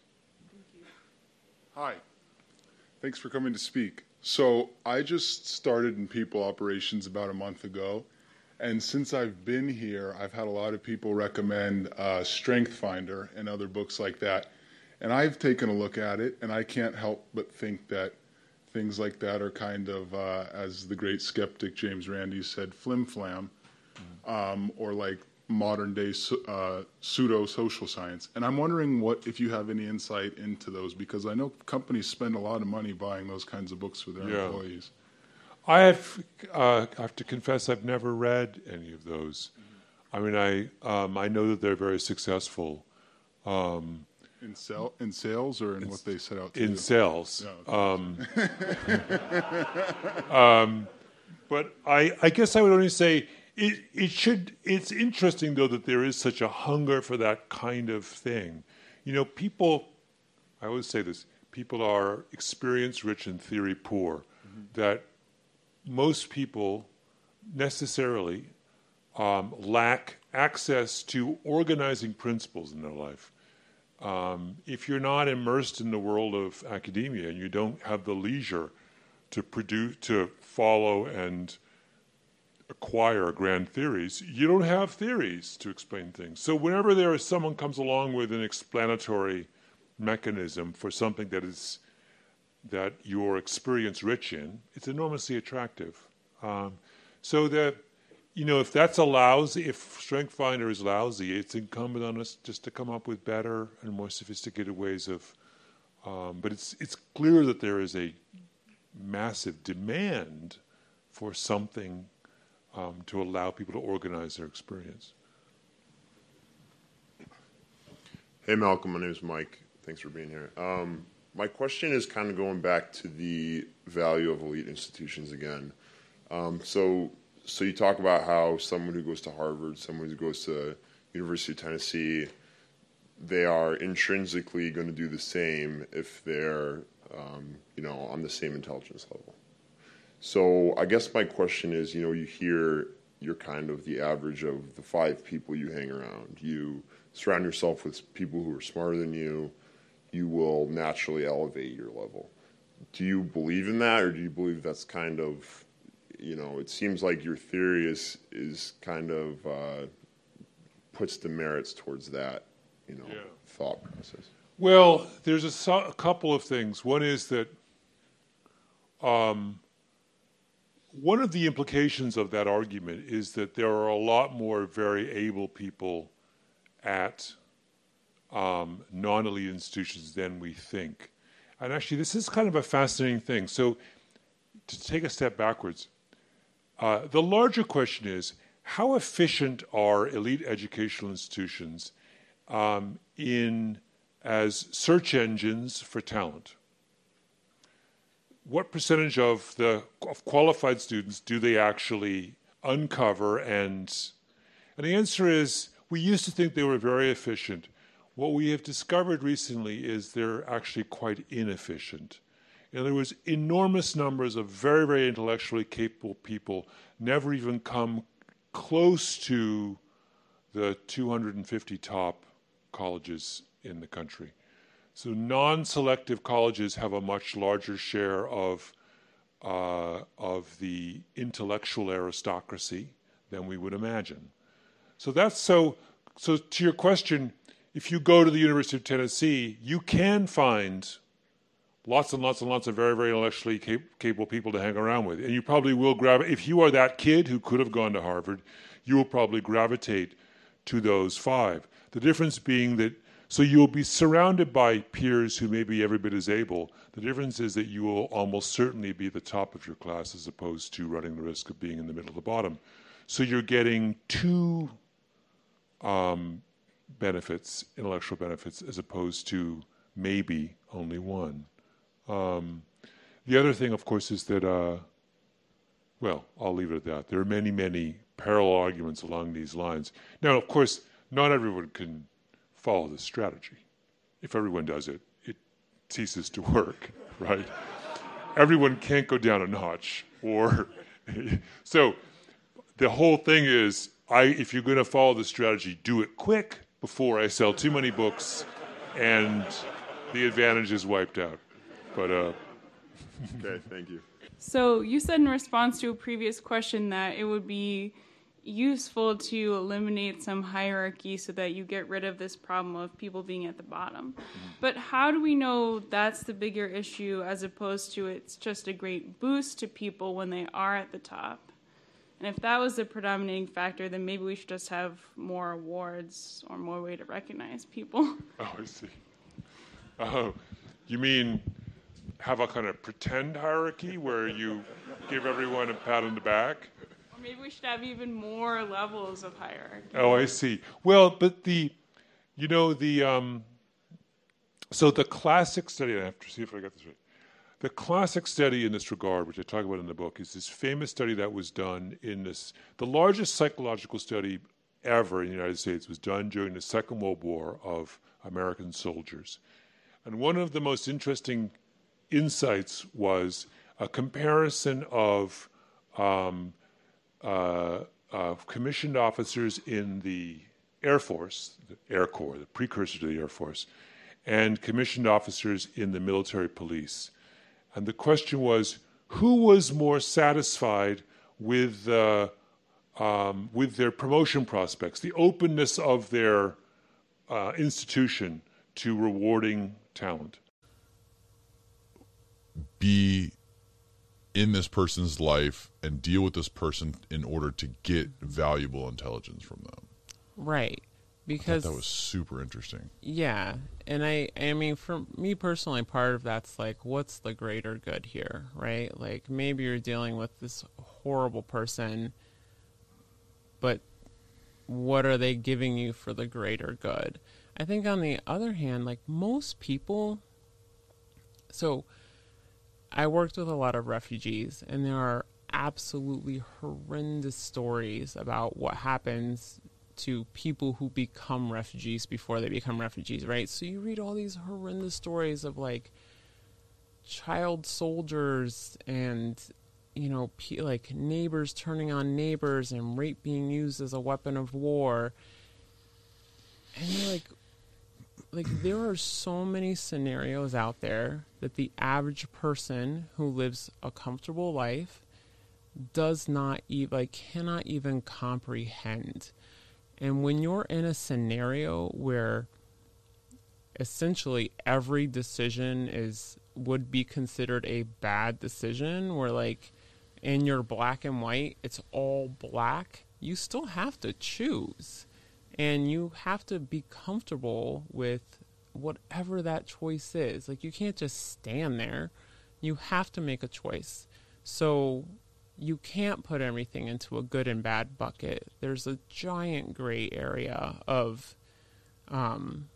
Hi. Thanks for coming to speak. So, I just started in people operations about a month ago. And since I've been here, I've had a lot of people recommend uh, Strength Finder and other books like that. And I've taken a look at it, and I can't help but think that things like that are kind of, uh, as the great skeptic James Randi said, flim flam, um, or like modern day uh, pseudo social science. And I'm wondering what if you have any insight into those because I know companies spend a lot of money buying those kinds of books for their Yeah. employees. I have, uh, I have to confess, I've never read any of those. I mean, I um, I know that they're very successful um, In sell in sales or in what they set out to in do? sales. Um, um, but I, I guess I would only say it, it should. It's interesting though that there is such a hunger for that kind of thing. You know, people. I always say this: people are experience rich and theory poor. That most people necessarily um, lack access to organizing principles in their life. Um, if you're not immersed in the world of academia and you don't have the leisure to produce, to follow and acquire grand theories, you don't have theories to explain things. So whenever there is someone comes along with an explanatory mechanism for something that is that you're experience rich in, it's enormously attractive. Um, so that you know, if that's a lousy, if Strength Finder is lousy, it's incumbent on us just to come up with better and more sophisticated ways of. Um, but it's it's clear that there is a massive demand for something um, to allow people to organize their experience. Hey, Malcolm. My name is Mike. Thanks for being here. Um, my question is kind of going back to the value of elite institutions again. Um, so, so you talk about how someone who goes to Harvard, someone who goes to University of Tennessee, they are intrinsically going to do the same if they're, um, you know, on the same intelligence level. So, I guess my question is, you know, you hear you're kind of the average of the five people you hang around. You surround yourself with people who are smarter than you. You will naturally elevate your level. Do you believe in that, or do you believe that's kind of, you know, it seems like your theory is is kind of uh, puts the merits towards that, you know, thought process. Well, there's a, so- a couple of things. One is that um, one of the implications of that argument is that there are a lot more very able people at um, non elite institutions than we think. And actually, this is kind of a fascinating thing. So, to take a step backwards, uh, the larger question is how efficient are elite educational institutions um, in as search engines for talent? What percentage of the of qualified students do they actually uncover and and the answer is we used to think they were very efficient. What we have discovered recently is they're actually quite inefficient. In other words, enormous numbers of very, very intellectually capable people never even come close to the 250 top colleges in the country. So non-selective colleges have a much larger share of uh, of the intellectual aristocracy than we would imagine. So that's so. So to your question, if you go to the University of Tennessee, you can find lots and lots and lots of very, very intellectually cap- capable people to hang around with, and you probably will gravitate. If you are that kid who could have gone to Harvard, you will probably gravitate to those five. The difference being that so you'll be surrounded by peers who may be every bit as able. The difference is that you will almost certainly be the top of your class as opposed to running the risk of being in the middle of the bottom. So you're getting two um, benefits, intellectual benefits, as opposed to maybe only one. Um, the other thing, of course, is that, uh, well, I'll leave it at that. There are many, many parallel arguments along these lines. Now, of course, not everyone can follow this strategy. If everyone does it, it ceases to work, right? everyone can't go down a notch, or so. The whole thing is, I if you're going to follow the strategy, do it quick before I sell too many books, and the advantage is wiped out. But uh, okay, thank you. So you said in response to a previous question that it would be useful to eliminate some hierarchy so that you get rid of this problem of people being at the bottom. Mm-hmm. But how do we know that's the bigger issue as opposed to it's just a great boost to people when they are at the top? And if that was the predominating factor, then maybe we should just have more awards or more way to recognize people. Oh, I see. Oh, you mean have a kind of pretend hierarchy where you give everyone a pat on the back? Maybe we should have even more levels of hierarchy. Oh, I see. Well, but the, you know, the, um, so the classic study, I have to see if I got this right. The classic study in this regard, which I talk about in the book, is this famous study that was done in this, the largest psychological study ever in the United States was done during the Second World War of American soldiers. And one of the most interesting insights was a comparison of um, uh, uh, commissioned officers in the Air Force, the Air Corps, the precursor to the Air Force, and commissioned officers in the military police. And the question was who was more satisfied with, uh, um, with their promotion prospects, the openness of their uh, institution to rewarding talent? be in this person's life and deal with this person in order to get valuable intelligence from them. Right. Because that was super interesting. Yeah. And I I mean for me personally part of that's like what's the greater good here, right? Like maybe you're dealing with this horrible person but what are they giving you for the greater good? I think on the other hand, like most people so I worked with a lot of refugees, and there are absolutely horrendous stories about what happens to people who become refugees before they become refugees, right? So you read all these horrendous stories of like child soldiers and you know like neighbors turning on neighbors and rape being used as a weapon of war. And you're like like there are so many scenarios out there that the average person who lives a comfortable life does not even like cannot even comprehend. And when you're in a scenario where essentially every decision is would be considered a bad decision where like in your black and white it's all black, you still have to choose and you have to be comfortable with whatever that choice is. Like you can't just stand there. You have to make a choice. So you can't put everything into a good and bad bucket. There's a giant gray area of um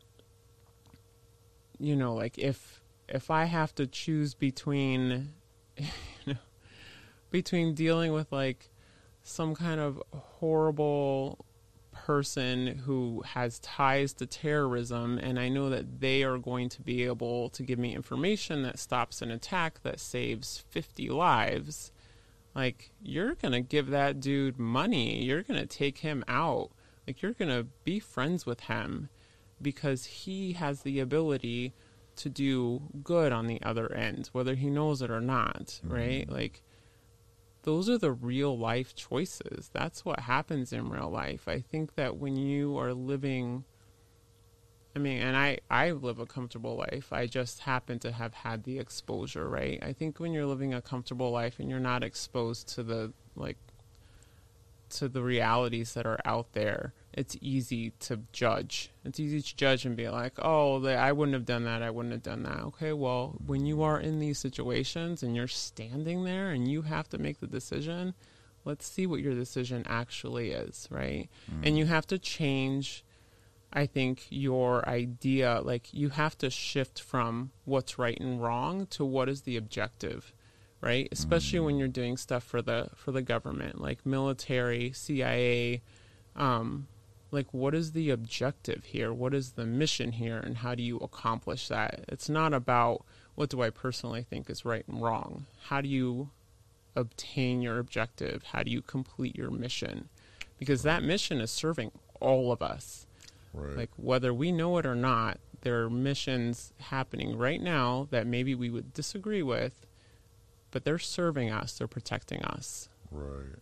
you know, like if if I have to choose between you know between dealing with like some kind of horrible person who has ties to terrorism, and I know that they are going to be able to give me information that stops an attack that saves 50 lives, like, you're going to give that dude money. You're going to take him out. Like, you're going to be friends with him because he has the ability to do good on the other end, whether he knows it or not, mm-hmm. right? Like, those are the real life choices. That's what happens in real life. I think that when you are living I mean, and I I live a comfortable life. I just happen to have had the exposure, right? I think when you're living a comfortable life and you're not exposed to the like to the realities that are out there, it's easy to judge. It's easy to judge and be like, oh, I wouldn't have done that. I wouldn't have done that. Okay, well, when you are in these situations and you're standing there and you have to make the decision, let's see what your decision actually is, right? Mm. And you have to change. I think your idea, like you have to shift from what's right and wrong to what is the objective, right? Especially when you're doing stuff for the for the government, like military, CIA, um, like what is the objective here? What is the mission here, and how do you accomplish that? It's not about what do I personally think is right and wrong. How do you obtain your objective? How do you complete your mission? Because that mission is serving all of us. Right. Like whether we know it or not, there are missions happening right now that maybe we would disagree with, but they're serving us, they're protecting us. Right.